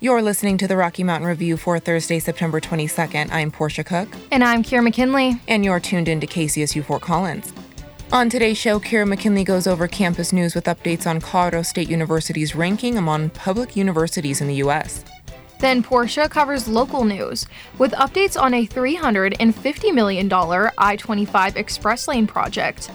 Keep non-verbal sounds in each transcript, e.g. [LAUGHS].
You're listening to the Rocky Mountain Review for Thursday, September 22nd. I'm Portia Cook. And I'm Kira McKinley. And you're tuned in to KCSU Fort Collins. On today's show, Kira McKinley goes over campus news with updates on Colorado State University's ranking among public universities in the U.S. Then Portia covers local news with updates on a $350 million I 25 Express Lane project.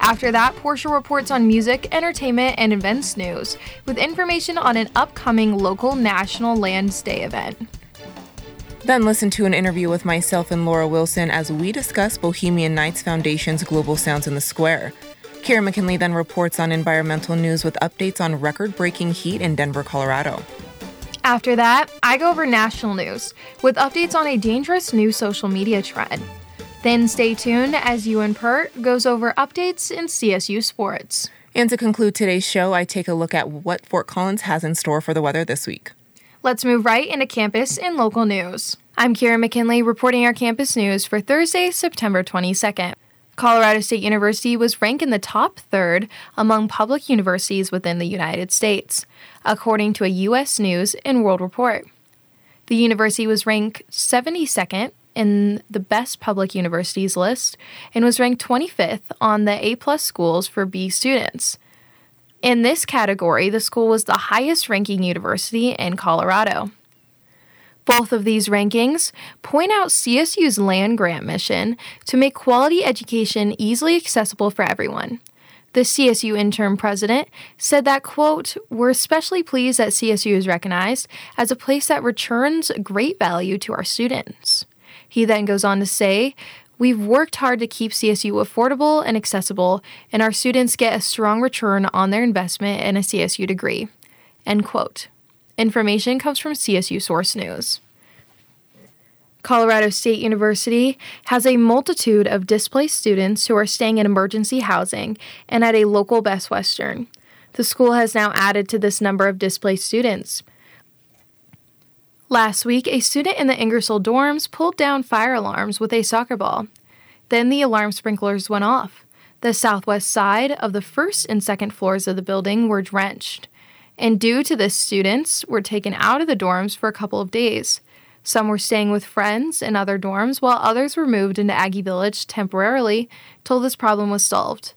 After that, Portia reports on music, entertainment, and events news with information on an upcoming local National Lands Day event. Then listen to an interview with myself and Laura Wilson as we discuss Bohemian Nights Foundation's Global Sounds in the Square. Kira McKinley then reports on environmental news with updates on record breaking heat in Denver, Colorado. After that, I go over national news with updates on a dangerous new social media trend. Then stay tuned as Ewan Pert goes over updates in CSU sports. And to conclude today's show, I take a look at what Fort Collins has in store for the weather this week. Let's move right into campus and local news. I'm Kira McKinley reporting our campus news for Thursday, September 22nd. Colorado State University was ranked in the top third among public universities within the United States, according to a U.S. News and World Report. The university was ranked 72nd in the best public universities list and was ranked 25th on the A plus schools for B students. In this category, the school was the highest ranking university in Colorado. Both of these rankings point out CSU's land grant mission to make quality education easily accessible for everyone. The CSU interim president said that, quote, we're especially pleased that CSU is recognized as a place that returns great value to our students. He then goes on to say, We've worked hard to keep CSU affordable and accessible, and our students get a strong return on their investment in a CSU degree. End quote. Information comes from CSU Source News. Colorado State University has a multitude of displaced students who are staying in emergency housing and at a local Best Western. The school has now added to this number of displaced students. Last week, a student in the Ingersoll dorms pulled down fire alarms with a soccer ball. Then the alarm sprinklers went off. The southwest side of the first and second floors of the building were drenched. And due to this, students were taken out of the dorms for a couple of days. Some were staying with friends in other dorms, while others were moved into Aggie Village temporarily till this problem was solved.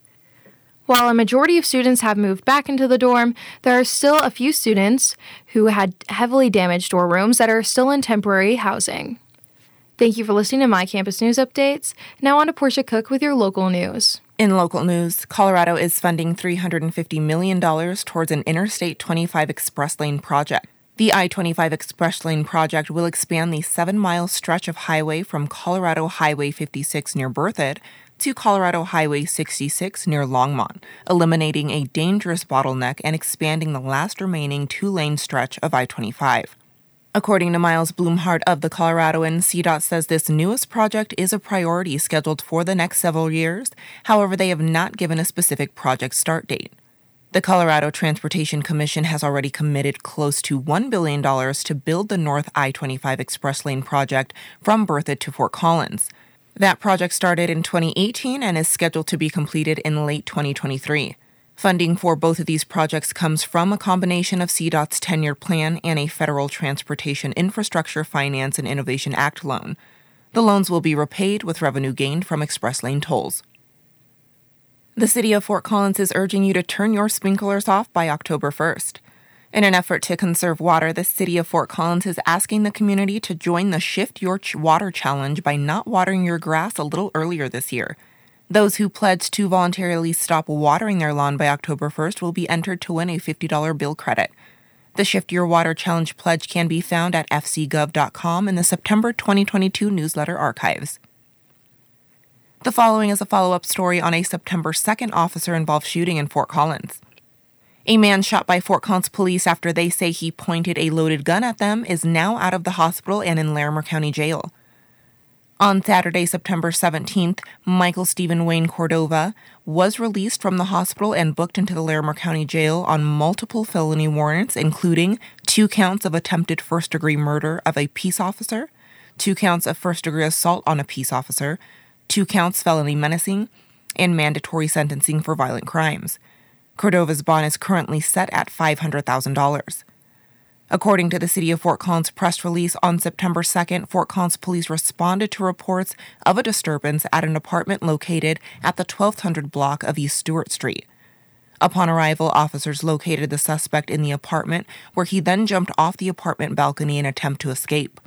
While a majority of students have moved back into the dorm, there are still a few students who had heavily damaged dorm rooms that are still in temporary housing. Thank you for listening to my campus news updates. Now on to Portia Cook with your local news. In local news, Colorado is funding $350 million towards an Interstate 25 Express Lane project. The I 25 Express Lane project will expand the seven mile stretch of highway from Colorado Highway 56 near Berthoud to Colorado Highway 66 near Longmont, eliminating a dangerous bottleneck and expanding the last remaining two lane stretch of I 25. According to Miles Blumhardt of the Coloradoan, CDOT says this newest project is a priority scheduled for the next several years. However, they have not given a specific project start date. The Colorado Transportation Commission has already committed close to $1 billion to build the North I 25 Express Lane project from Berthoud to Fort Collins. That project started in 2018 and is scheduled to be completed in late 2023. Funding for both of these projects comes from a combination of CDOT's 10 year plan and a Federal Transportation Infrastructure Finance and Innovation Act loan. The loans will be repaid with revenue gained from express lane tolls. The city of Fort Collins is urging you to turn your sprinklers off by October 1st. In an effort to conserve water, the city of Fort Collins is asking the community to join the Shift Your Water Challenge by not watering your grass a little earlier this year. Those who pledge to voluntarily stop watering their lawn by October 1st will be entered to win a $50 bill credit. The Shift Your Water Challenge pledge can be found at fcgov.com in the September 2022 newsletter archives. The following is a follow up story on a September 2nd officer involved shooting in Fort Collins. A man shot by Fort Collins police after they say he pointed a loaded gun at them is now out of the hospital and in Larimer County Jail. On Saturday, September 17th, Michael Stephen Wayne Cordova was released from the hospital and booked into the Larimer County Jail on multiple felony warrants, including two counts of attempted first degree murder of a peace officer, two counts of first degree assault on a peace officer, two counts felony menacing, and mandatory sentencing for violent crimes. Cordova's bond is currently set at $500,000. According to the City of Fort Collins press release on September 2nd, Fort Collins police responded to reports of a disturbance at an apartment located at the 1200 block of East Stewart Street. Upon arrival, officers located the suspect in the apartment, where he then jumped off the apartment balcony in attempt to escape.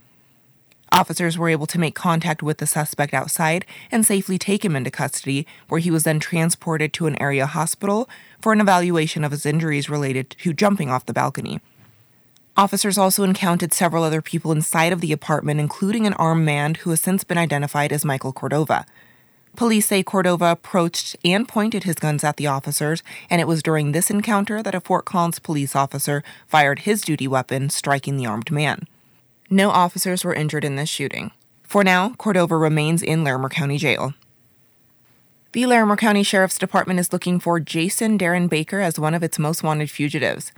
Officers were able to make contact with the suspect outside and safely take him into custody, where he was then transported to an area hospital for an evaluation of his injuries related to jumping off the balcony. Officers also encountered several other people inside of the apartment, including an armed man who has since been identified as Michael Cordova. Police say Cordova approached and pointed his guns at the officers, and it was during this encounter that a Fort Collins police officer fired his duty weapon, striking the armed man. No officers were injured in this shooting. For now, Cordova remains in Larimer County Jail. The Larimer County Sheriff's Department is looking for Jason Darren Baker as one of its most wanted fugitives.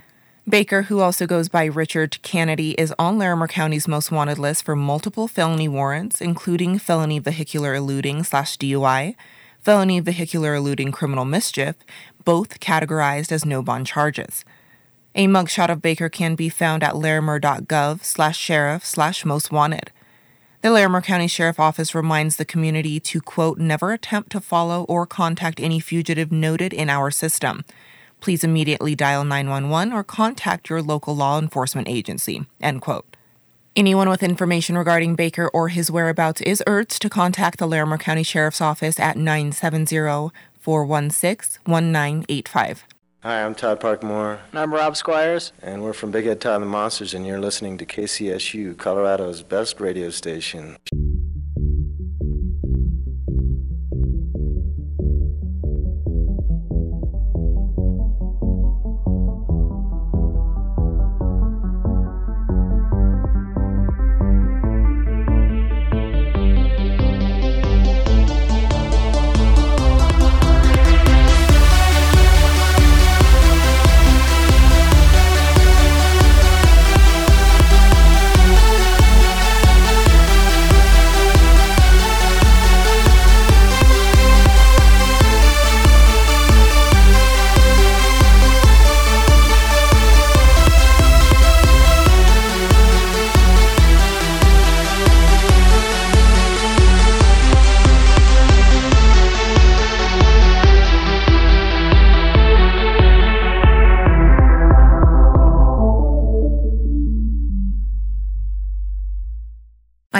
Baker, who also goes by Richard Kennedy, is on Larimer County's most wanted list for multiple felony warrants, including felony vehicular eluding slash DUI, felony vehicular eluding criminal mischief, both categorized as no bond charges. A mugshot of Baker can be found at larimer.gov slash sheriff slash most wanted. The Larimer County Sheriff Office reminds the community to, quote, never attempt to follow or contact any fugitive noted in our system please immediately dial 911 or contact your local law enforcement agency. End quote. Anyone with information regarding Baker or his whereabouts is urged to contact the Larimer County Sheriff's Office at 970 416 1985. Hi, I'm Todd Park Mohr. And I'm Rob Squires. And we're from Big Head Todd and the Monsters, and you're listening to KCSU, Colorado's best radio station.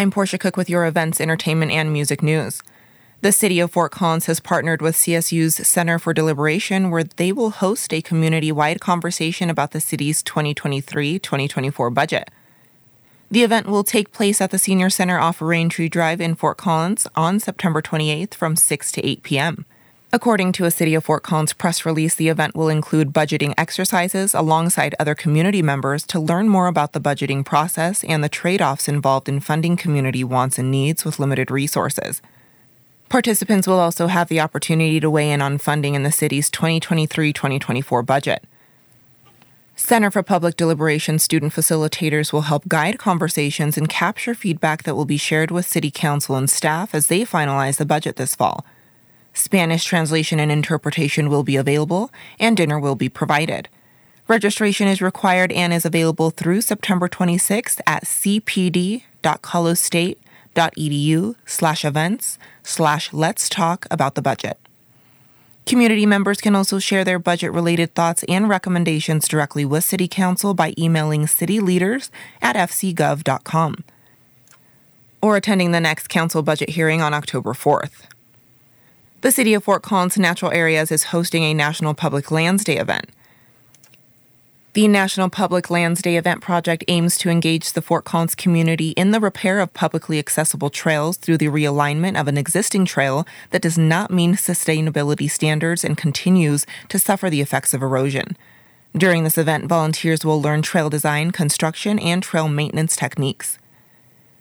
I'm Portia Cook with your events, entertainment, and music news. The city of Fort Collins has partnered with CSU's Center for Deliberation, where they will host a community wide conversation about the city's 2023 2024 budget. The event will take place at the Senior Center off Raintree Drive in Fort Collins on September 28th from 6 to 8 p.m. According to a City of Fort Collins press release, the event will include budgeting exercises alongside other community members to learn more about the budgeting process and the trade offs involved in funding community wants and needs with limited resources. Participants will also have the opportunity to weigh in on funding in the city's 2023 2024 budget. Center for Public Deliberation student facilitators will help guide conversations and capture feedback that will be shared with City Council and staff as they finalize the budget this fall. Spanish translation and interpretation will be available, and dinner will be provided. Registration is required and is available through September 26th at cpd.colostate.edu slash events slash let's talk about the budget. Community members can also share their budget related thoughts and recommendations directly with City Council by emailing city leaders at fcgov.com or attending the next council budget hearing on October 4th. The City of Fort Collins Natural Areas is hosting a National Public Lands Day event. The National Public Lands Day event project aims to engage the Fort Collins community in the repair of publicly accessible trails through the realignment of an existing trail that does not meet sustainability standards and continues to suffer the effects of erosion. During this event, volunteers will learn trail design, construction, and trail maintenance techniques.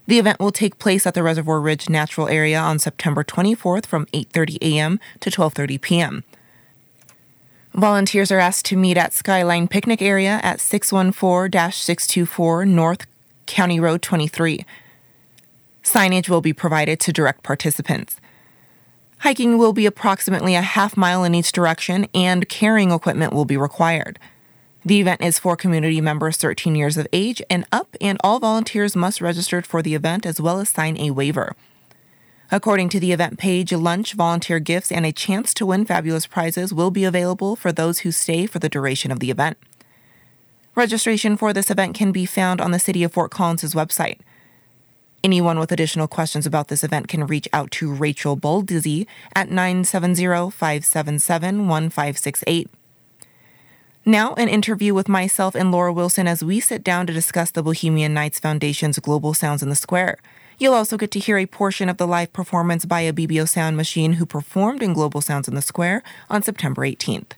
The event will take place at the Reservoir Ridge Natural Area on September 24th from 8:30 a.m. to 12:30 p.m. Volunteers are asked to meet at Skyline Picnic Area at 614-624 North County Road 23. Signage will be provided to direct participants. Hiking will be approximately a half mile in each direction and carrying equipment will be required. The event is for community members 13 years of age and up, and all volunteers must register for the event as well as sign a waiver. According to the event page, lunch, volunteer gifts, and a chance to win fabulous prizes will be available for those who stay for the duration of the event. Registration for this event can be found on the City of Fort Collins' website. Anyone with additional questions about this event can reach out to Rachel Boldizzi at 970 577 1568. Now, an interview with myself and Laura Wilson as we sit down to discuss the Bohemian Nights Foundation's Global Sounds in the Square. You'll also get to hear a portion of the live performance by Ibibio Sound Machine who performed in Global Sounds in the Square on September 18th.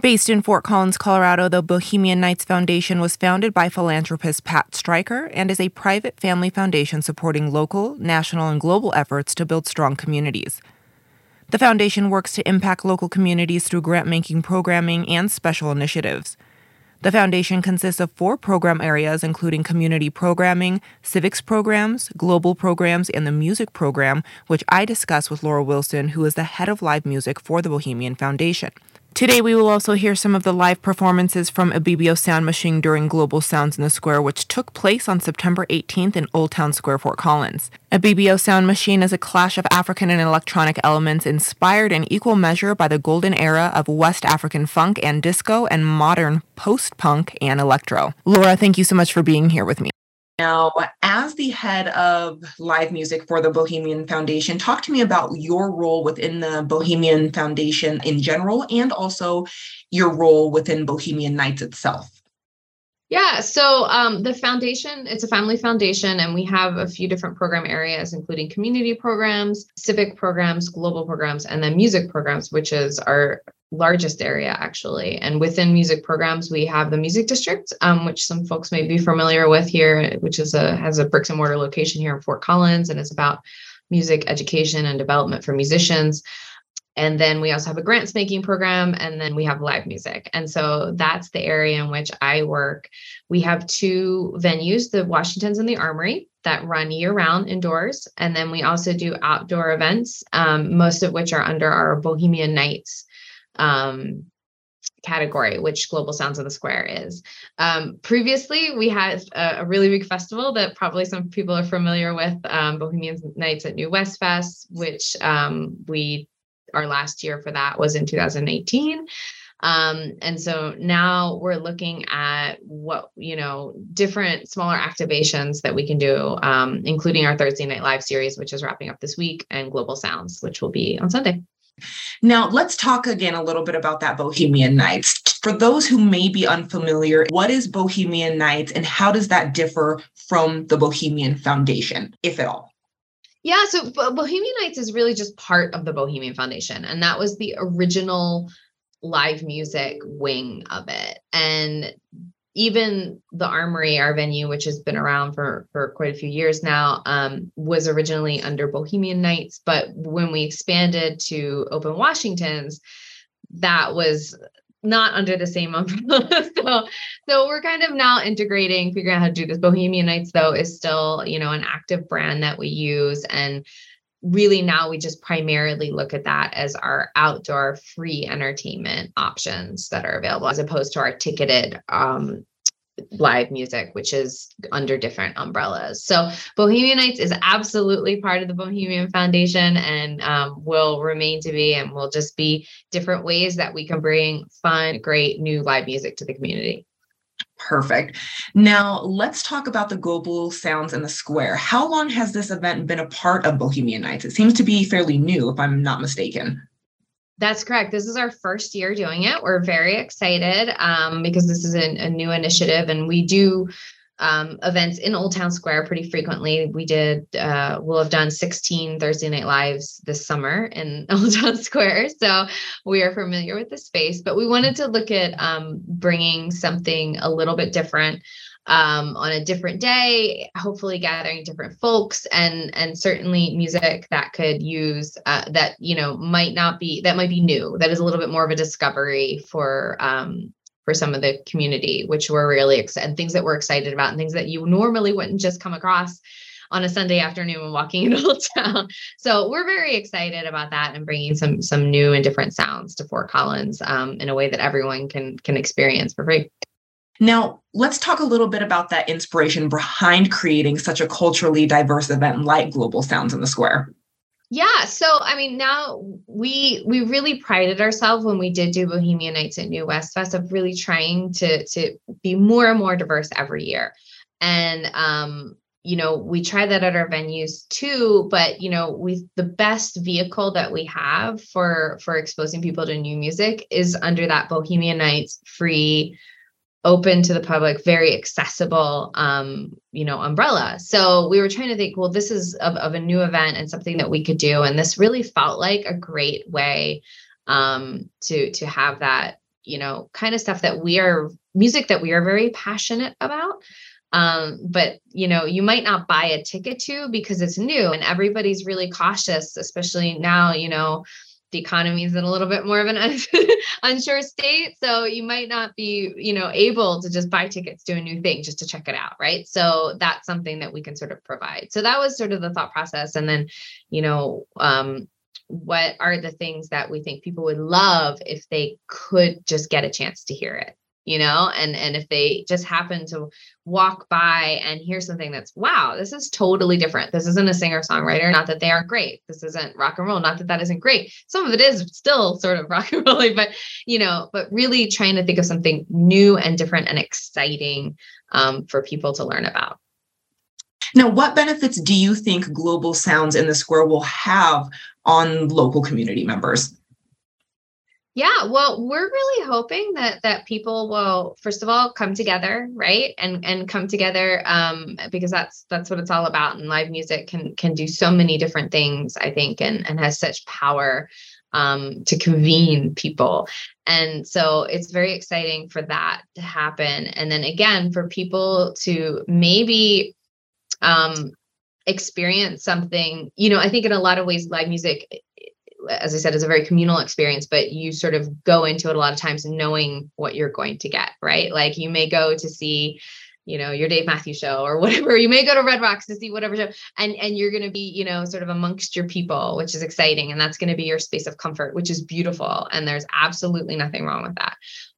Based in Fort Collins, Colorado, the Bohemian Nights Foundation was founded by philanthropist Pat Stryker and is a private family foundation supporting local, national, and global efforts to build strong communities. The foundation works to impact local communities through grant making programming and special initiatives. The foundation consists of four program areas, including community programming, civics programs, global programs, and the music program, which I discuss with Laura Wilson, who is the head of live music for the Bohemian Foundation. Today, we will also hear some of the live performances from Ibibio Sound Machine during Global Sounds in the Square, which took place on September 18th in Old Town Square, Fort Collins. Ibibio Sound Machine is a clash of African and electronic elements inspired in equal measure by the golden era of West African funk and disco and modern post punk and electro. Laura, thank you so much for being here with me. Now, as the head of live music for the Bohemian Foundation, talk to me about your role within the Bohemian Foundation in general and also your role within Bohemian Nights itself. Yeah, so um, the foundation, it's a family foundation, and we have a few different program areas, including community programs, civic programs, global programs, and then music programs, which is our largest area actually. And within music programs, we have the Music District, um, which some folks may be familiar with here, which is a has a bricks and mortar location here in Fort Collins, and it's about music education and development for musicians. And then we also have a grants making program, and then we have live music. And so that's the area in which I work. We have two venues the Washingtons and the Armory that run year round indoors. And then we also do outdoor events, um, most of which are under our Bohemian Nights um, category, which Global Sounds of the Square is. Um, previously, we had a, a, really big festival that probably some people are familiar with, um, Bohemian Nights at New West Fest, which um, we our last year for that was in 2018. Um, and so now we're looking at what, you know, different smaller activations that we can do, um, including our Thursday Night Live series, which is wrapping up this week, and Global Sounds, which will be on Sunday. Now, let's talk again a little bit about that Bohemian Nights. For those who may be unfamiliar, what is Bohemian Nights and how does that differ from the Bohemian Foundation, if at all? Yeah, so Bohemian Nights is really just part of the Bohemian Foundation, and that was the original live music wing of it. And even the Armory, our venue, which has been around for for quite a few years now, um, was originally under Bohemian Nights, but when we expanded to Open Washington's, that was not under the same umbrella. [LAUGHS] so, so we're kind of now integrating, figuring out how to do this. Bohemian Nights, though, is still, you know, an active brand that we use. And really now we just primarily look at that as our outdoor free entertainment options that are available as opposed to our ticketed um, live music, which is under different umbrellas. So Bohemian Nights is absolutely part of the Bohemian Foundation and um, will remain to be, and will just be different ways that we can bring fun, great new live music to the community. Perfect. Now let's talk about the Global Sounds in the Square. How long has this event been a part of Bohemian Nights? It seems to be fairly new, if I'm not mistaken. That's correct. This is our first year doing it. We're very excited um, because this is a, new initiative, and we do um, events in Old Town Square pretty frequently. We did, uh, we'll have done 16 Thursday Night Lives this summer in [LAUGHS] Old Town Square. So we are familiar with the space, but we wanted to look at um, bringing something a little bit different um, on a different day, hopefully gathering different folks and and certainly music that could use uh, that you know might not be that might be new that is a little bit more of a discovery for um, for some of the community, which we're really excited things that we're excited about and things that you normally wouldn't just come across on a Sunday afternoon when walking into [LAUGHS] Old Town. So we're very excited about that and bringing some some new and different sounds to Fort Collins um, in a way that everyone can can experience for free. Now, let's talk a little bit about that inspiration behind creating such a culturally diverse event like Global Sounds in the Square. Yeah, so I mean, now we we really prided ourselves when we did do Bohemian Nights at New West Fest of really trying to to be more and more diverse every year, and um, you know we try that at our venues too. But you know, we the best vehicle that we have for for exposing people to new music is under that Bohemian Nights free open to the public, very accessible, um, you know, umbrella. So we were trying to think, well, this is of, of, a new event and something that we could do, and this really felt like a great way um, to to have that, you know, kind of stuff that we are music that we are very passionate about. Um, but you know, you might not buy a ticket to because it's new and everybody's really cautious, especially now, you know the economy is in a little bit more of an [LAUGHS] unsure state so you might not be you know able to just buy tickets to a new thing just to check it out right? So that's something that we can sort of provide. So that was sort of the thought process and then you know um, what are the things that we think people would love if they could just get a chance to hear it you know and and if they just happen to walk by and hear something that's wow this is totally different. This isn't a singer songwriter not that they aren't great. This isn't rock and roll not that that isn't great. Some of it is still sort of [LAUGHS] rock and rolly but you know but really trying to think of something new and different and exciting um, for people to learn about. Now what benefits do you think global sounds in the square will have on local community members yeah, well, we're really hoping that that people will first of all come together, right? And and come together um because that's that's what it's all about and live music can can do so many different things, I think, and and has such power um to convene people. And so it's very exciting for that to happen. And then again, for people to maybe um experience something, you know, I think in a lot of ways live music as I said, is a very communal experience, but you sort of go into it a lot of times knowing what you're going to get, right? Like you may go to see, you know, your Dave Matthews show or [LAUGHS] whatever. You may go to Red Rocks to see whatever show, and and you're going to be, you know, sort of amongst your people, which is exciting, and that's going to be your space of comfort, which is beautiful, and there's absolutely nothing wrong with that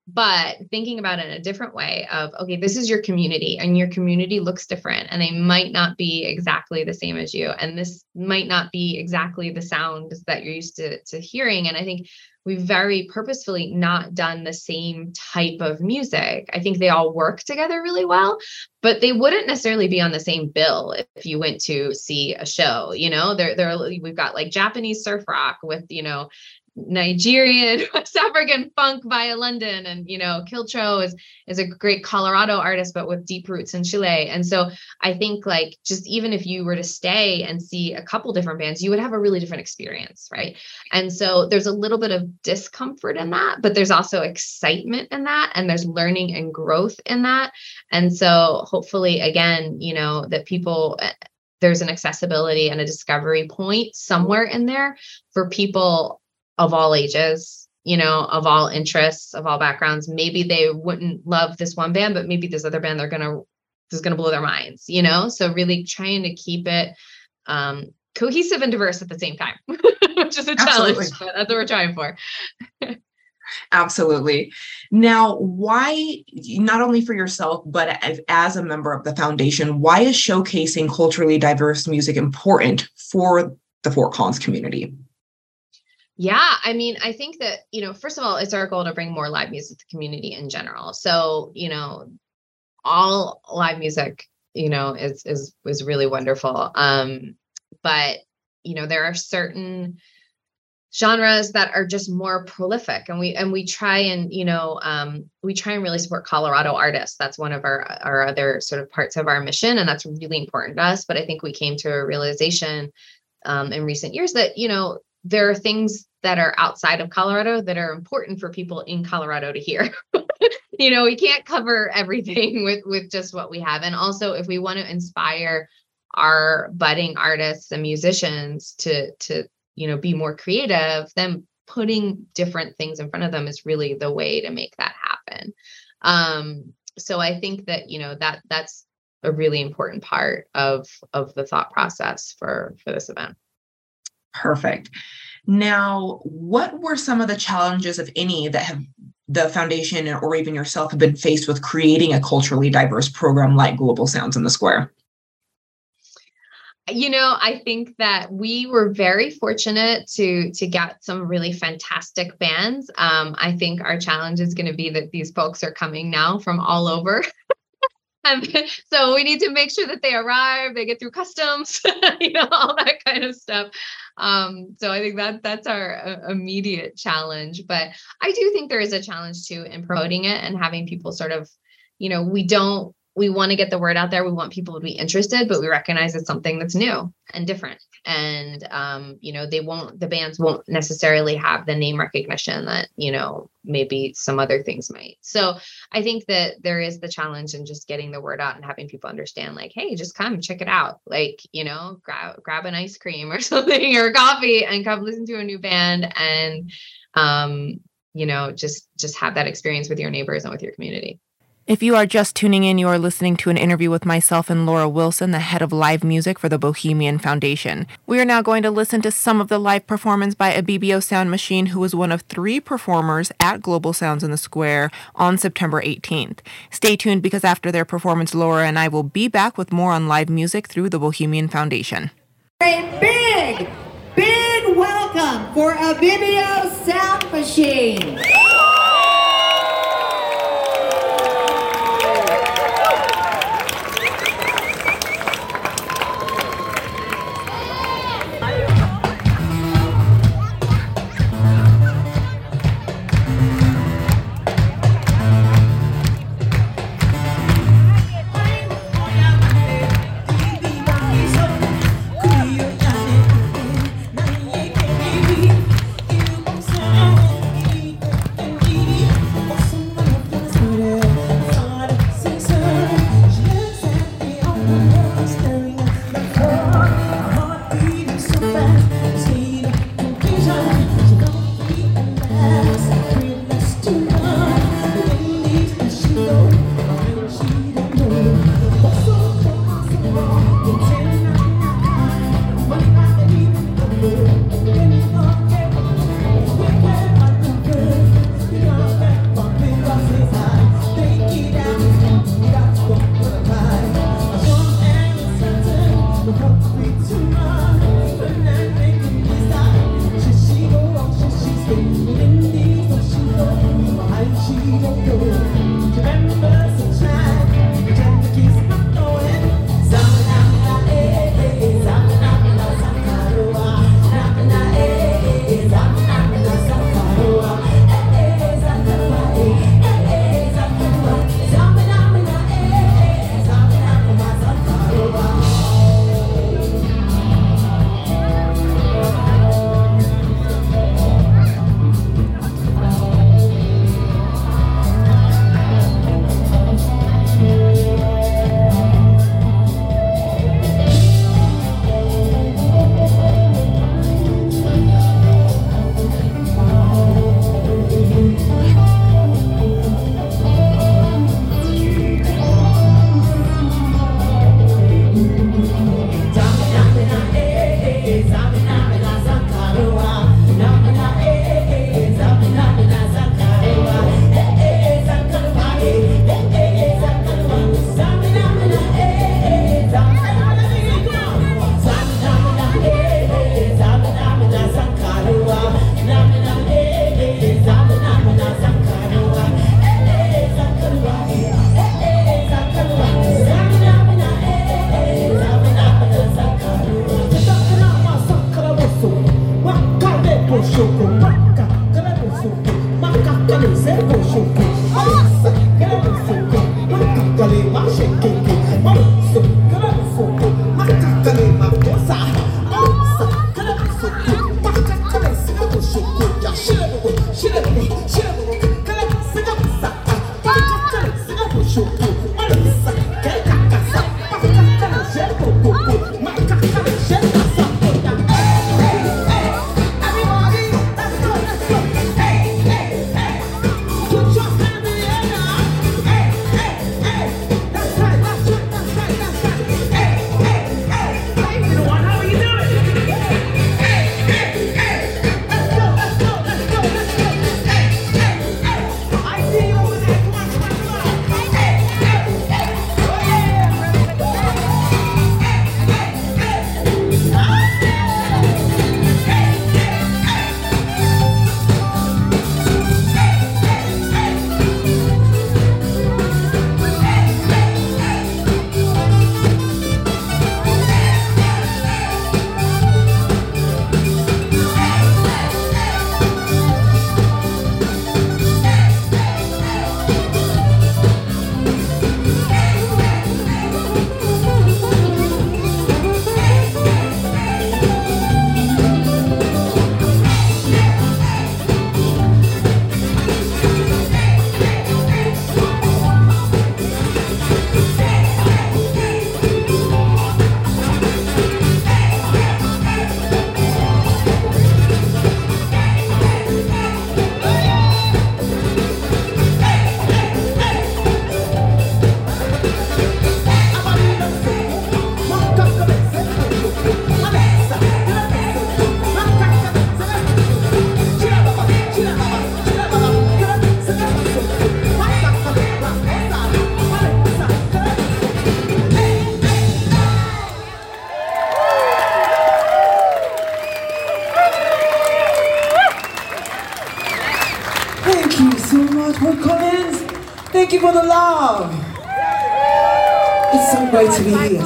but thinking about it in a different way of okay this is your community and your community looks different and they might not be exactly the same as you. And this might not be exactly the sounds that you're used to, to hearing. And i think we've very purposefully not done the same type of music. I think they all work together really well but they wouldn't necessarily be on the same bill if you went to see a show you know? There there we've got like japanese surf rock with you know Nigerian [LAUGHS] West African funk via London, and you know, Kiltro is is a great Colorado artist, but with deep roots in Chile. And so I think like just even if you were to stay and see a couple different bands, you would have a really different experience, right? And so there's a little bit of discomfort in that, but there's also excitement in that, and there's learning and growth in that. And so hopefully, again, you know, that people eh, there's an accessibility and a discovery point somewhere in there for people of all ages, you know, of all interests, of all backgrounds. Maybe they wouldn't love this one band, but maybe this other band they're gonna is gonna blow their minds, you know. So really trying to keep it um, cohesive and diverse at the same time, [LAUGHS] which is a challenge, but that's what we're trying for. [LAUGHS] Absolutely. Now, why, not only for yourself, but as, as, a member of the foundation, why is showcasing culturally diverse music important for the Fort Collins community? Yeah, I mean, I think that, you know, first of all, it's our goal to bring more live music to the community in general. So, you know, all live music, you know, is is is really wonderful. Um, but you know, there are certain genres that are just more prolific and we and we try and you know um, we try and really support colorado artists that's one of our our other sort of parts of our mission and that's really important to us but i think we came to a realization um, in recent years that you know there are things that are outside of Colorado that are important for people in Colorado to hear. [LAUGHS] you know, we can't cover everything [LAUGHS] with with just what we have. And also if we want to inspire our budding artists and musicians to to you know be more creative, then putting different things in front of them is really the way to make that happen. Um so I think that you know that that's a really important part of of the thought process for for this event. Perfect. Now, what were some of the challenges, if any, that have the foundation or even yourself have been faced with creating a culturally diverse program like Global Sounds in the Square? you know i think that we were very fortunate to to get some really fantastic bands um, i think our challenge is going to be that these folks are coming now from all over [LAUGHS] [LAUGHS] so we need to make sure that they arrive they get through customs [LAUGHS] you know all that kind of stuff. Um, so i think that that's our uh, immediate challenge. But i do think there is a challenge too in promoting it and having people sort of you know we don't we want to get the word out there. We want people to be interested, but we recognize it's something that's new and different. And um, you know, they won't the bands won't necessarily have the name recognition that, you know, maybe some other things might. So I think that there is the challenge in just getting the word out and having people understand, like, hey, just come check it out. Like, you know, grab grab an ice cream or [LAUGHS] something or coffee and come listen to a new band and um, you know, just just have that experience with your neighbors and with your community. If you are just tuning in, you are listening to an interview with myself and Laura Wilson, the head of live music for the Bohemian Foundation. We are now going to listen to some of the live performance by Ibibio Sound Machine, who was one of three performers at Global Sounds in the Square on September 18th. Stay tuned because after their performance, Laura and I will be back with more on live music through the Bohemian Foundation. A big, big welcome for Ibibio Sound Machine.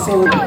To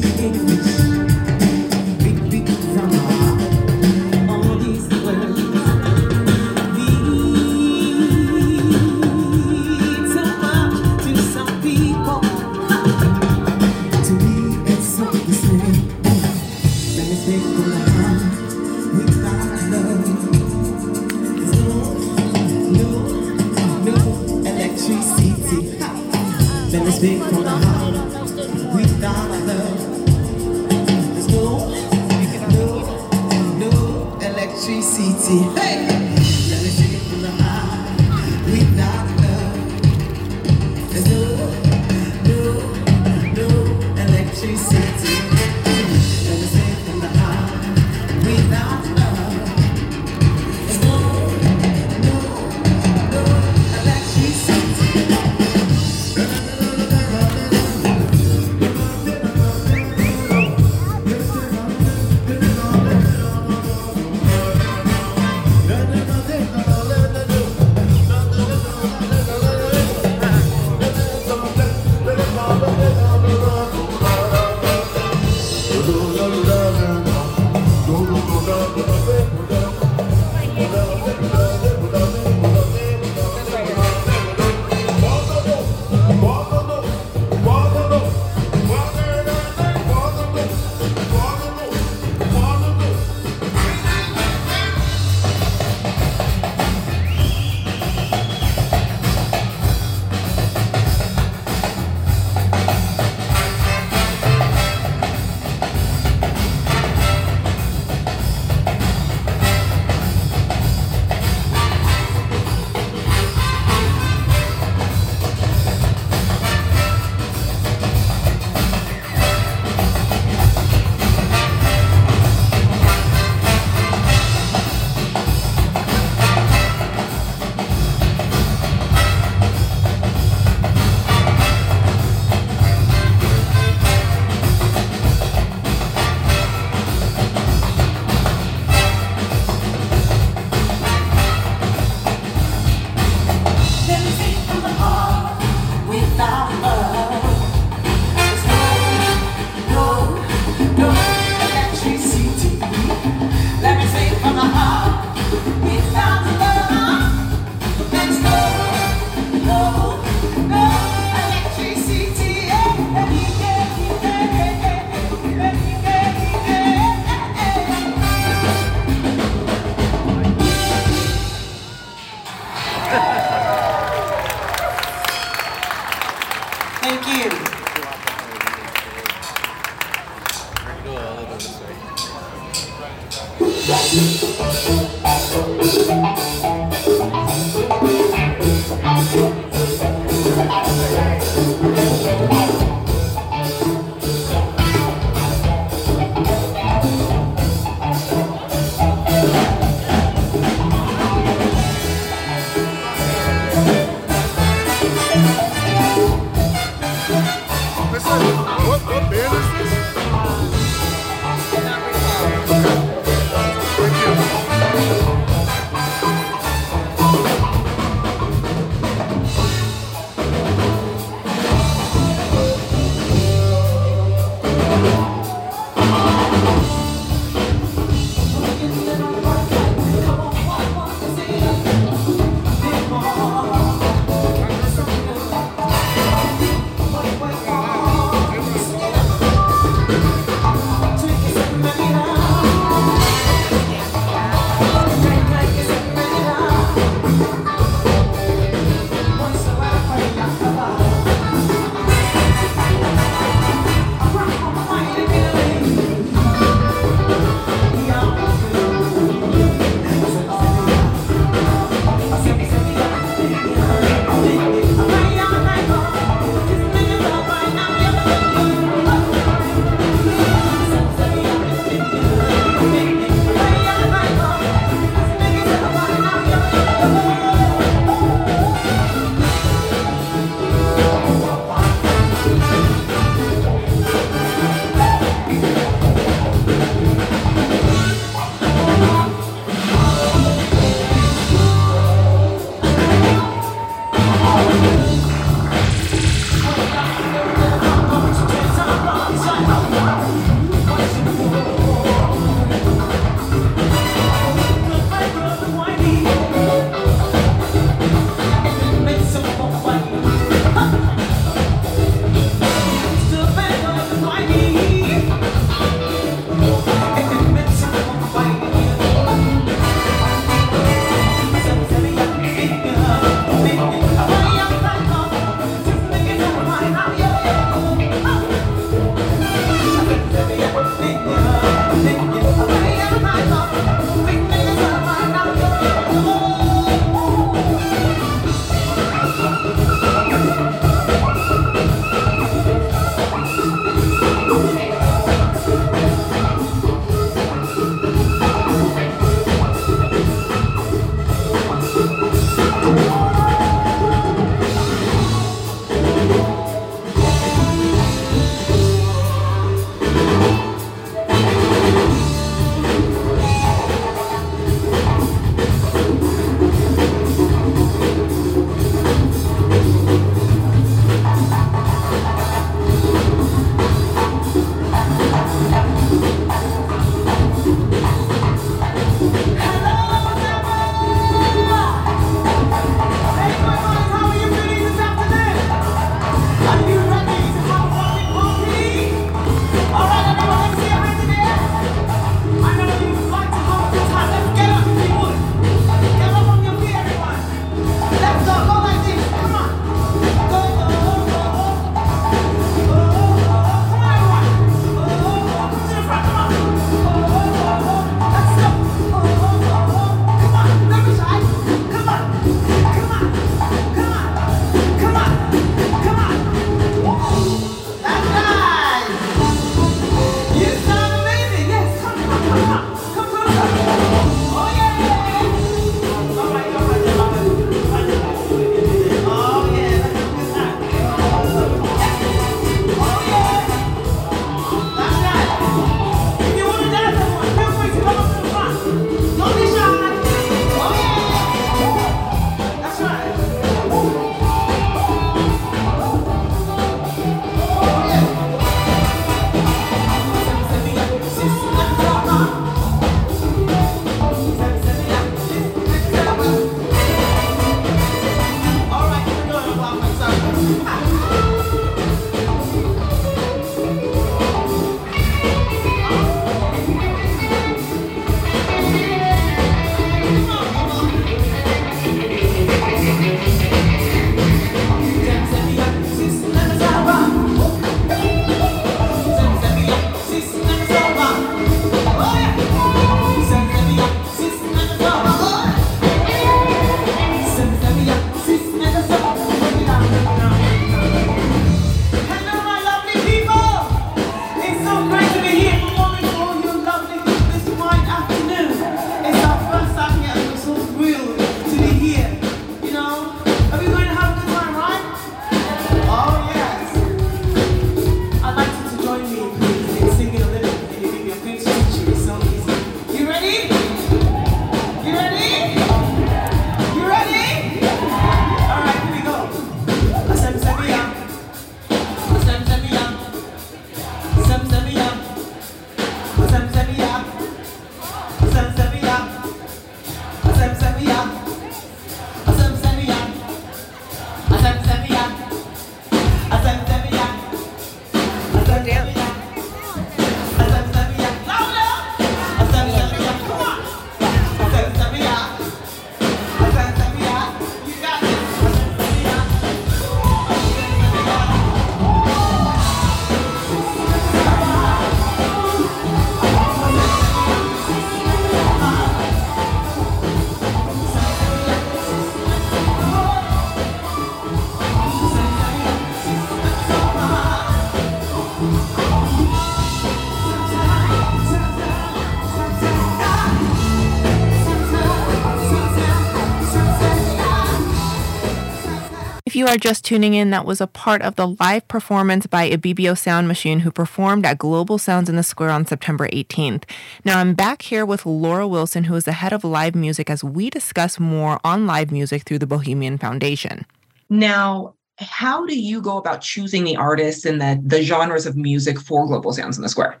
you are just tuning in, that was a part of the live performance by Ibibio Sound Machine, who performed at Global Sounds in the Square on September 18th. Now I'm back here with Laura Wilson, who is the head of live music, as we discuss more on live music through the Bohemian Foundation. Now, how do you go about choosing the artists and the, the genres of music for Global Sounds in the Square?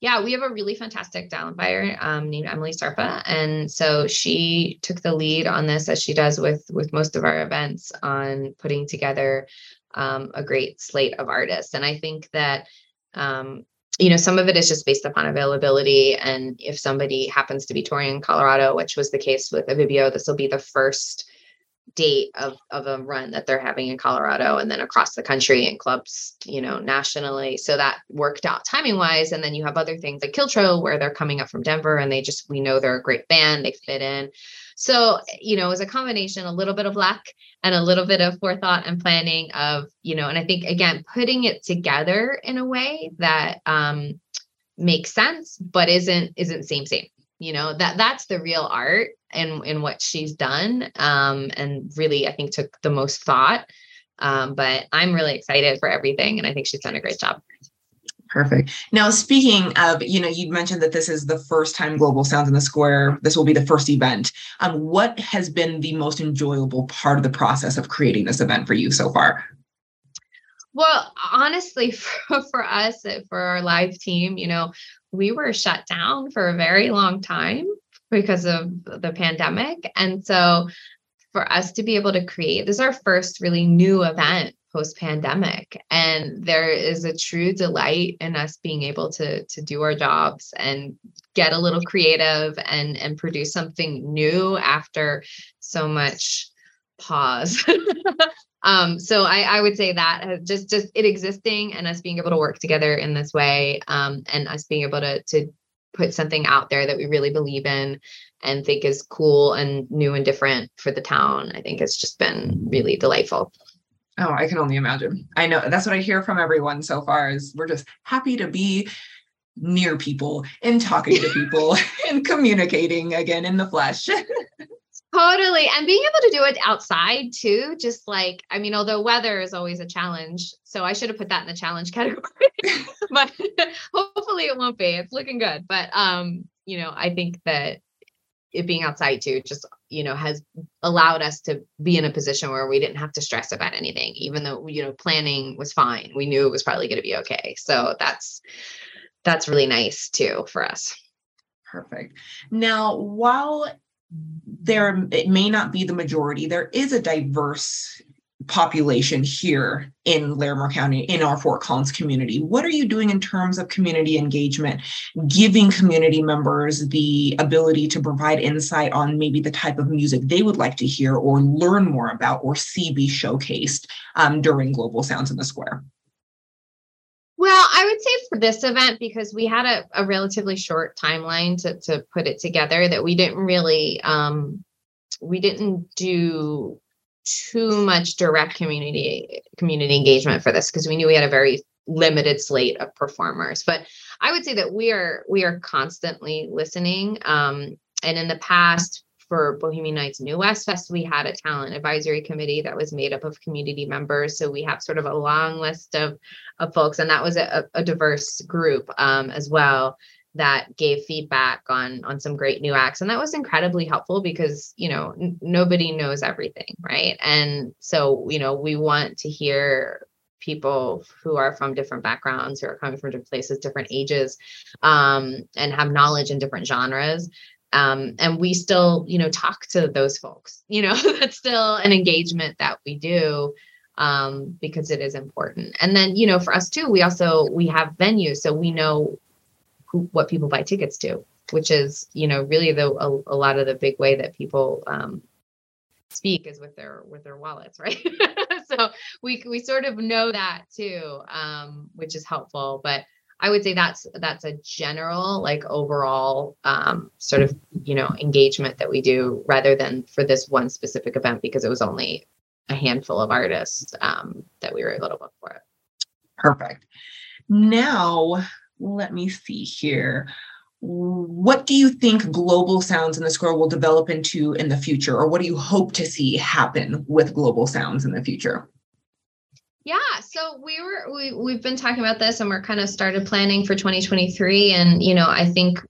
Yeah, we have a really fantastic talent buyer um, named Emily Sarpa, and so she took the lead on this as she does with with most of our events on putting together um, a great slate of artists. And I think that um, you know some of it is just based upon availability, and if somebody happens to be touring in Colorado, which was the case with Ibibio, this will be the first date of of a run that they're having in Colorado and then across the country in clubs, you know, nationally. So that worked out timing wise. And then you have other things like Kiltro where they're coming up from Denver and they just we know they're a great band, they fit in. So, you know, it was a combination, a little bit of luck and a little bit of forethought and planning of, you know, and I think again, putting it together in a way that um makes sense, but isn't isn't same same you know that that's the real art in in what she's done um and really i think took the most thought um but i'm really excited for everything and i think she's done a great job Perfect. Now, speaking of, you know, you mentioned that this is the first time Global Sounds in the Square. This will be the first event. Um, what has been the most enjoyable part of the process of creating this event for you so far? Well, honestly, [LAUGHS] for, for us, for our live team, you know, we were shut down for a very long time because of the pandemic. And so for us to be able to create this is our first really new event post pandemic and there is a true delight in us being able to to do our jobs and get a little creative and and produce something new after so much pause. [LAUGHS] Um so i i would say that just just it existing and us being able to work together in this way um and us being able to to put something out there that we really believe in and think is cool and new and different for the town i think it's just been really delightful. Oh i can only imagine. I know that's what i hear from everyone so far is we're just happy to be near people and talking to people [LAUGHS] [LAUGHS] and communicating again in the flesh Totally. And being able to do it outside too, just like, I mean, although weather is always a challenge. So I should have put that in the challenge [LAUGHS] category, but [LAUGHS] hopefully it won't be. It's looking good. But, um, you know, I think that it being outside too just, you know, has allowed us to be in a position where we didn't have to stress about anything, even though, you know, planning was fine. We knew it was probably going to be okay. So that's, that's really nice too for us. Perfect. Now, while there it may not be the majority there is a diverse population here in Larimer County in our Fort Collins community. What are you doing in terms of community engagement, giving community members the ability to provide insight on maybe the type of music they would like to hear or learn more about or see be showcased um, during Global Sounds in the Square? Well, I would say for this event, because we had a, a relatively short timeline to, to put it together, that we didn't really um, we didn't do too much direct community community engagement for this because we knew we had a very limited slate of performers. But I would say that we are we are constantly listening. Um, and in the past, for Bohemian Nights New West Fest, we had a talent advisory committee that was made up of community members. So we have sort of a long list of, of folks, and that was a, a diverse group um, as well that gave feedback on on some great new acts. And that was incredibly helpful because you know n- nobody knows everything right? And so you know we want to hear people who are from different backgrounds who are coming from different places different ages um, and have knowledge in different genres um, and we still you know talk to those folks you know [LAUGHS] that's still an engagement that we do um, because it is important. And then you know for us too we also we have venues so we know who what people buy tickets to which is you know really the a, a lot of the big way that people um, speak is with their with their wallets [LAUGHS] right? So we we sort of know that too um, which is helpful but I would say that's that's a general like overall um, sort of you know engagement that we do rather than for this one specific event because it was only a handful of artists um, that we were able to book for it. Perfect. Now let me see here. What do you think Global Sounds in the Square will develop into in the future, or what do you hope to see happen with Global Sounds in the future? Yeah, so we were we we've been talking about this and we're kind of started planning for 2023 and you know, I think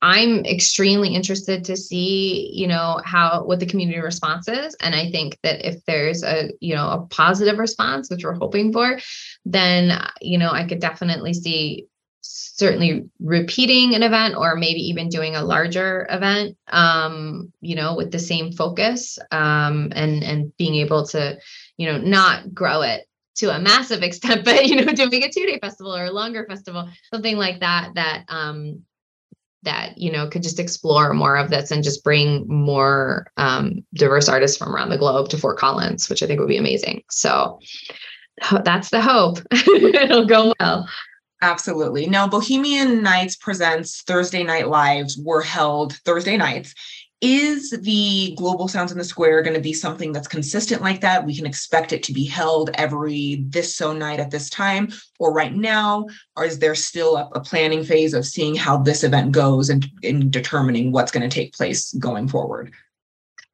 I'm extremely interested to see, you know, how what the community response is. And I think that if there's a, you know, a positive response which we're hoping for, then you know, I could definitely see certainly repeating an event or maybe even doing a larger event um you know with the same focus um and and being able to you know not grow it to a massive [LAUGHS] extent, but you know, doing a two day festival or a longer festival, something like that, that um, that you know could just explore more of this and just bring more um, diverse artists from around the globe to Fort Collins, which I think would be amazing. So that's the hope. [LAUGHS] It'll go well. Absolutely. Now, Bohemian Nights presents Thursday Night Lives were held Thursday nights is the global sounds in the square going to be something that's consistent like that we can expect it to be held every this so night at this time or right now or is there still a, a planning phase of seeing how this event goes and, and determining what's going to take place going forward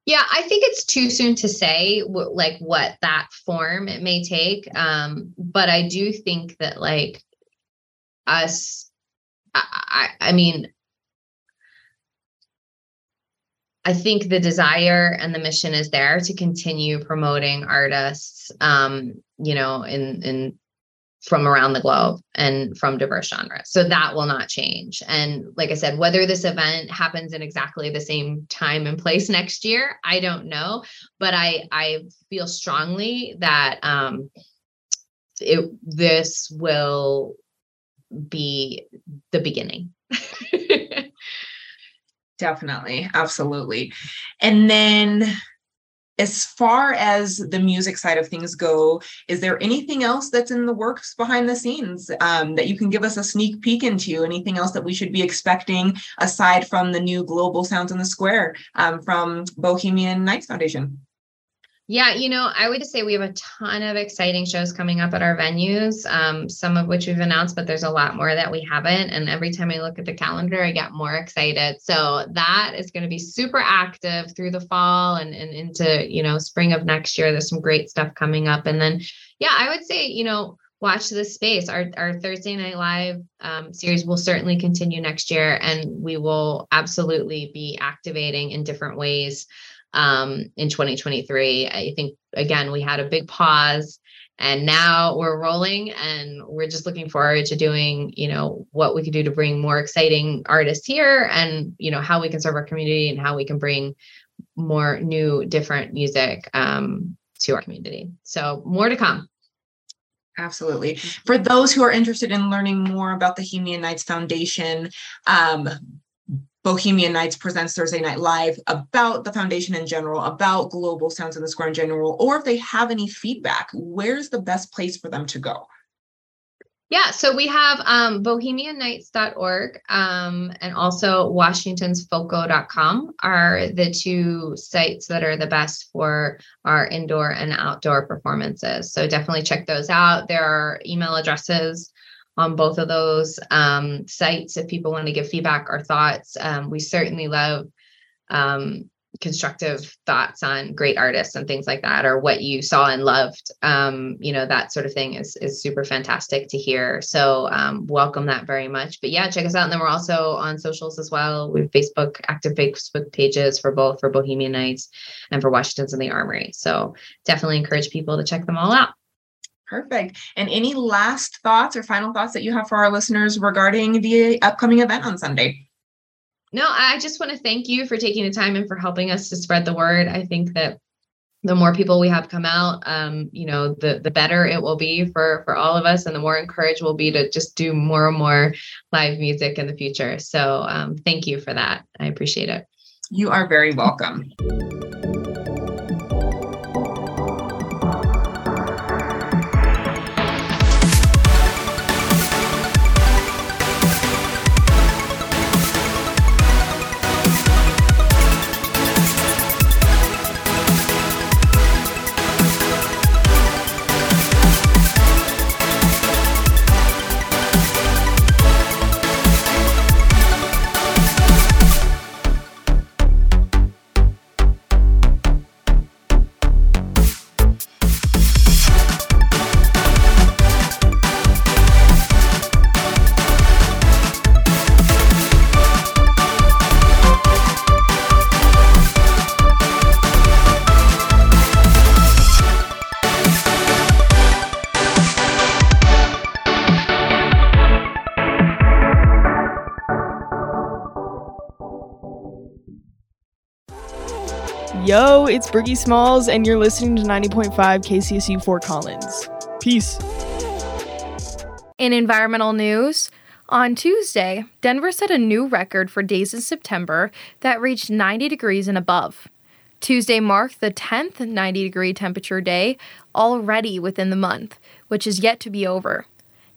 yeah, I think it's too soon to say like what that form it may take. Um, but I do think that like us, I, I, I mean, I think the desire and the mission is there to continue promoting artists, um, you know, in in from around the globe and from diverse genres. So that will not change. And like I said, whether this event happens in exactly the same time and place [LAUGHS] next year, I don't know. But I I feel strongly that um, it this will be the beginning. [LAUGHS] Definitely. Absolutely. And then as far as the music side of things go, is there anything else that's in the works behind the scenes um, that you can give us a sneak peek into? Anything else that we should be expecting aside from the new Global Sounds in the Square um, from Bohemian Nights Foundation? Yeah, you know, I would just say we have a ton of exciting shows coming up at our venues, um, some of which we've announced, but there's a lot more that we haven't. And every time I look at the calendar, I get more excited. So that is going to be super active through the fall and, and into, you know, spring of next year. There's some great stuff coming up. And then, yeah, I would say, you know, watch this space. Our, our Thursday Night Live um, series will certainly continue next year, and we will absolutely be activating in different ways um, in 2023. I think, again, we had a big pause and now we're rolling and we're just looking forward to doing you know what we can do to bring more exciting artists here and you know how we can serve our community and how we can bring more new different music um, to our community so more to come Absolutely. For those who are interested in learning more about the Bohemian Nights Foundation, um, Bohemian Nights presents Thursday Night Live about the foundation in general, about Global Sounds in the Square in general, or if they have any feedback, where's the best place for them to go? Yeah, so we have um, bohemiannights.org um, and also washingtonsfoco.com are the two sites that are the best for our indoor and outdoor performances. So definitely check those out. There are email addresses on both of those um, sites if people want to give feedback or thoughts. Um, we certainly love um, constructive thoughts on great artists and things like that, or what you saw and loved. Um, you know, that sort of thing is is super fantastic to hear. So um, welcome that very much. But yeah, check us out. And then we're also on socials as well. We have Facebook, active Facebook pages for both for Bohemian Nights and for Washington's in the Armory. So definitely encourage people to check them all out. Perfect. And any last thoughts or final thoughts that you have for our listeners regarding the upcoming event on Sunday? No, I just want to thank you for taking the time and for helping us to spread the word. I think that the more people we have come out, um, you know, the the better it will be for for all of us, and the more encouraged we'll be to just do more and more live music in the future. So, um, thank you for that. I appreciate it. You are very welcome. Yo, it's Briggy Smalls, and you're listening to 90.5 KCSU Fort Collins. Peace. In environmental news, on Tuesday, Denver set a new record for days in September that reached 90 degrees and above. Tuesday marked the 10th 90 degree temperature day already within the month, which is yet to be over.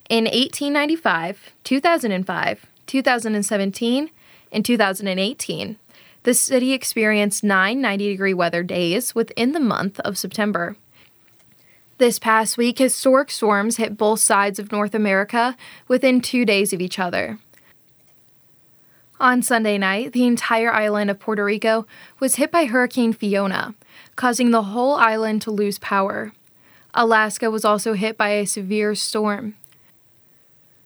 In 1895, 2005, 2017, and 2018, the city experienced nine 90 degree weather days within the month of September. This past week, historic storms hit both sides of North America within two days of each other. On Sunday night, the entire island of Puerto Rico was hit by Hurricane Fiona, causing the whole island to lose power. Alaska was also hit by a severe storm.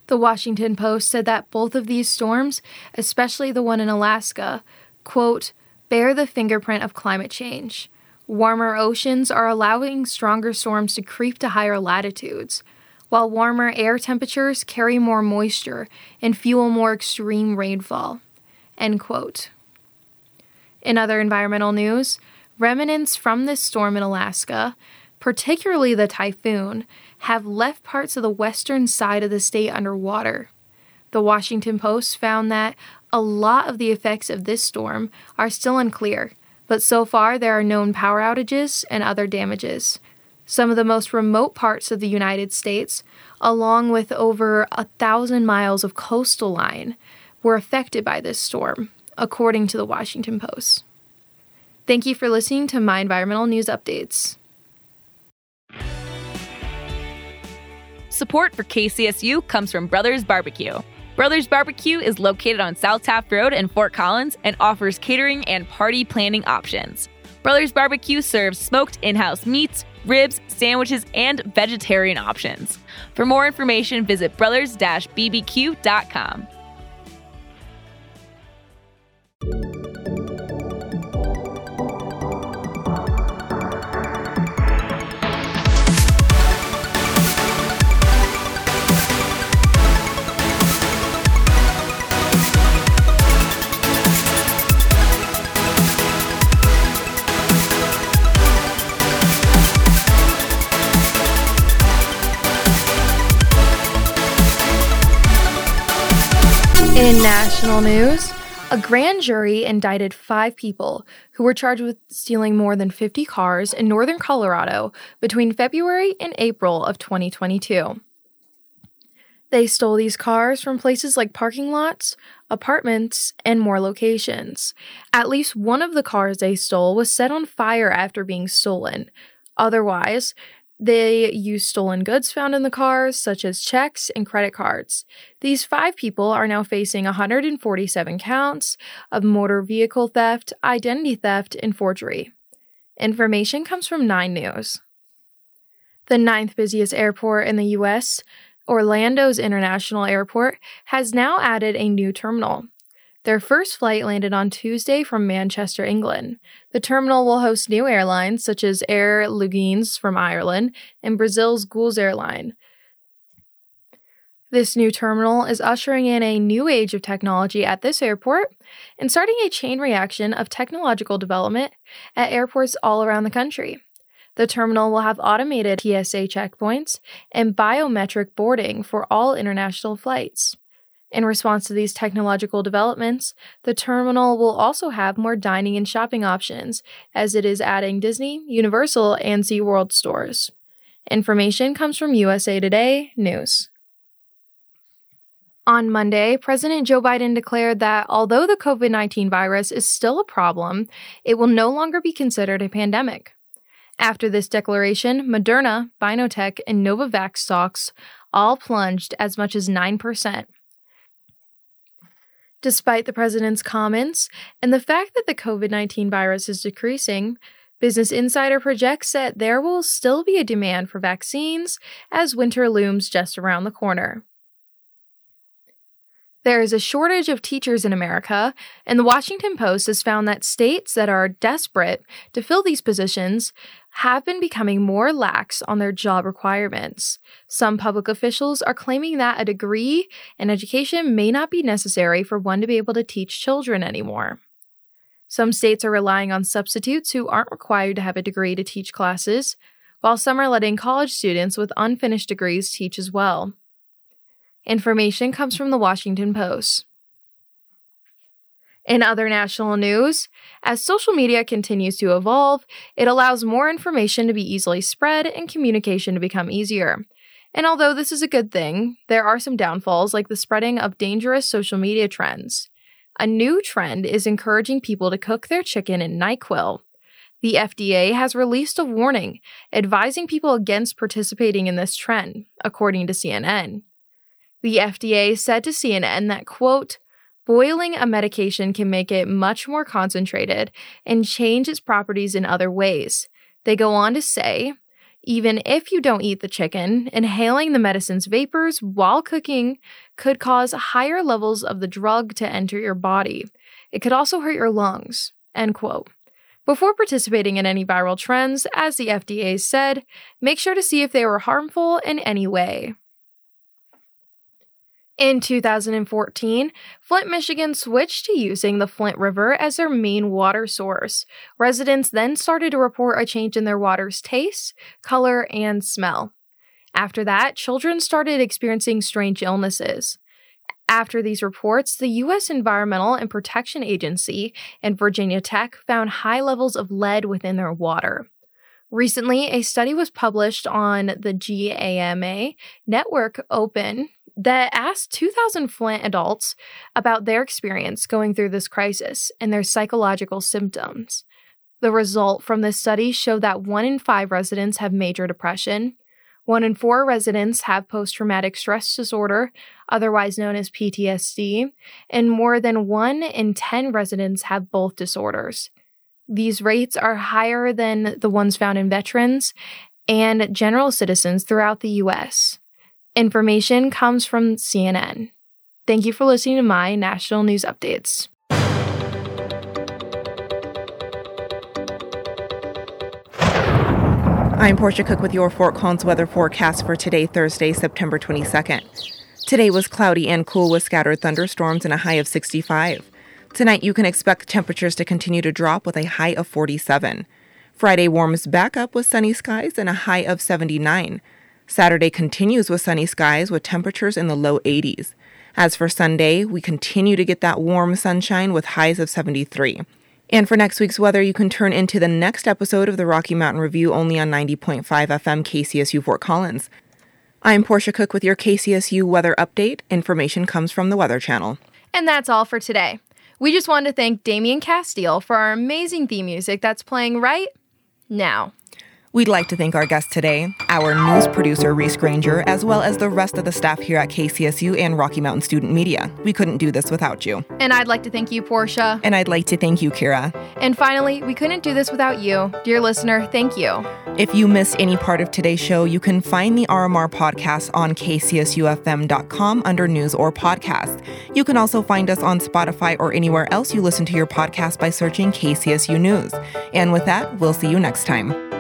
The Washington Post said that both of these storms, especially the one in Alaska, quote, bear the fingerprint of climate change. Warmer oceans are allowing stronger storms to creep to higher latitudes, while warmer air temperatures carry more moisture and fuel more extreme rainfall. End quote. In other environmental news, remnants from this storm in Alaska, particularly the typhoon, have left parts of the western side of the state underwater. The Washington Post found that a lot of the effects of this storm are still unclear, but so far there are known power outages and other damages. Some of the most remote parts of the United States, along with over a thousand miles of coastal line, were affected by this storm, according to the Washington Post. Thank you for listening to my environmental news updates. Support for KCSU comes from Brothers Barbecue. Brothers Barbecue is located on South Taft Road in Fort Collins and offers catering and party planning options. Brothers Barbecue serves smoked in house meats, ribs, sandwiches, and vegetarian options. For more information, visit brothers bbq.com. In national news, a grand jury indicted five people who were charged with stealing more than 50 cars in northern Colorado between February and April of 2022. They stole these cars from places like parking lots, apartments, and more locations. At least one of the cars they stole was set on fire after being stolen. Otherwise, they used stolen goods found in the cars, such as checks and credit cards. These five people are now facing 147 counts of motor vehicle theft, identity theft, and forgery. Information comes from 9 News. The ninth busiest airport in the U.S., Orlando's International Airport, has now added a new terminal. Their first flight landed on Tuesday from Manchester, England. The terminal will host new airlines such as Aer Lingus from Ireland and Brazil's Gulls Airline. This new terminal is ushering in a new age of technology at this airport and starting a chain reaction of technological development at airports all around the country. The terminal will have automated TSA checkpoints and biometric boarding for all international flights. In response to these technological developments, the terminal will also have more dining and shopping options, as it is adding Disney, Universal, and SeaWorld stores. Information comes from USA Today News. On Monday, President Joe Biden declared that although the COVID 19 virus is still a problem, it will no longer be considered a pandemic. After this declaration, Moderna, BioNTech, and Novavax stocks all plunged as much as 9%. Despite the president's comments and the fact that the COVID 19 virus is decreasing, Business Insider projects that there will still be a demand for vaccines as winter looms just around the corner. There is a shortage of teachers in America, and the Washington Post has found that states that are desperate to fill these positions have been becoming more lax on their job requirements. Some public officials are claiming that a degree in education may not be necessary for one to be able to teach children anymore. Some states are relying on substitutes who aren't required to have a degree to teach classes, while some are letting college students with unfinished degrees teach as well. Information comes from the Washington Post. In other national news, as social media continues to evolve, it allows more information to be easily spread and communication to become easier. And although this is a good thing, there are some downfalls like the spreading of dangerous social media trends. A new trend is encouraging people to cook their chicken in NyQuil. The FDA has released a warning advising people against participating in this trend, according to CNN. The FDA said to CNN that, quote, boiling a medication can make it much more concentrated and change its properties in other ways. They go on to say, even if you don't eat the chicken, inhaling the medicine's vapors while cooking could cause higher levels of the drug to enter your body. It could also hurt your lungs. End quote. Before participating in any viral trends, as the FDA said, make sure to see if they were harmful in any way. In 2014, Flint, Michigan switched to using the Flint River as their main water source. Residents then started to report a change in their water's taste, color, and smell. After that, children started experiencing strange illnesses. After these reports, the U.S. Environmental and Protection Agency and Virginia Tech found high levels of lead within their water. Recently, a study was published on the JAMA Network Open that asked 2,000 Flint adults about their experience going through this crisis and their psychological symptoms. The result from this study showed that one in five residents have major depression, one in four residents have post traumatic stress disorder, otherwise known as PTSD, and more than one in 10 residents have both disorders. These rates are higher than the ones found in veterans and general citizens throughout the US. Information comes from CNN. Thank you for listening to my national news updates. I'm Portia Cook with your Fort Collins weather forecast for today, Thursday, September 22nd. Today was cloudy and cool with scattered thunderstorms and a high of 65. Tonight, you can expect temperatures to continue to drop with a high of 47. Friday warms back up with sunny skies and a high of 79. Saturday continues with sunny skies with temperatures in the low 80s. As for Sunday, we continue to get that warm sunshine with highs of 73. And for next week's weather, you can turn into the next episode of the Rocky Mountain Review only on 90.5 FM KCSU Fort Collins. I'm Portia Cook with your KCSU weather update. Information comes from the Weather Channel. And that's all for today. We just wanted to thank Damian Castile for our amazing theme music that's playing right now. We'd like to thank our guest today, our news producer, Reese Granger, as well as the rest of the staff here at KCSU and Rocky Mountain Student Media. We couldn't do this without you. And I'd like to thank you, Portia. And I'd like to thank you, Kira. And finally, we couldn't do this without you. Dear listener, thank you. If you missed any part of today's show, you can find the RMR podcast on kcsufm.com under news or podcast. You can also find us on Spotify or anywhere else you listen to your podcast by searching KCSU News. And with that, we'll see you next time.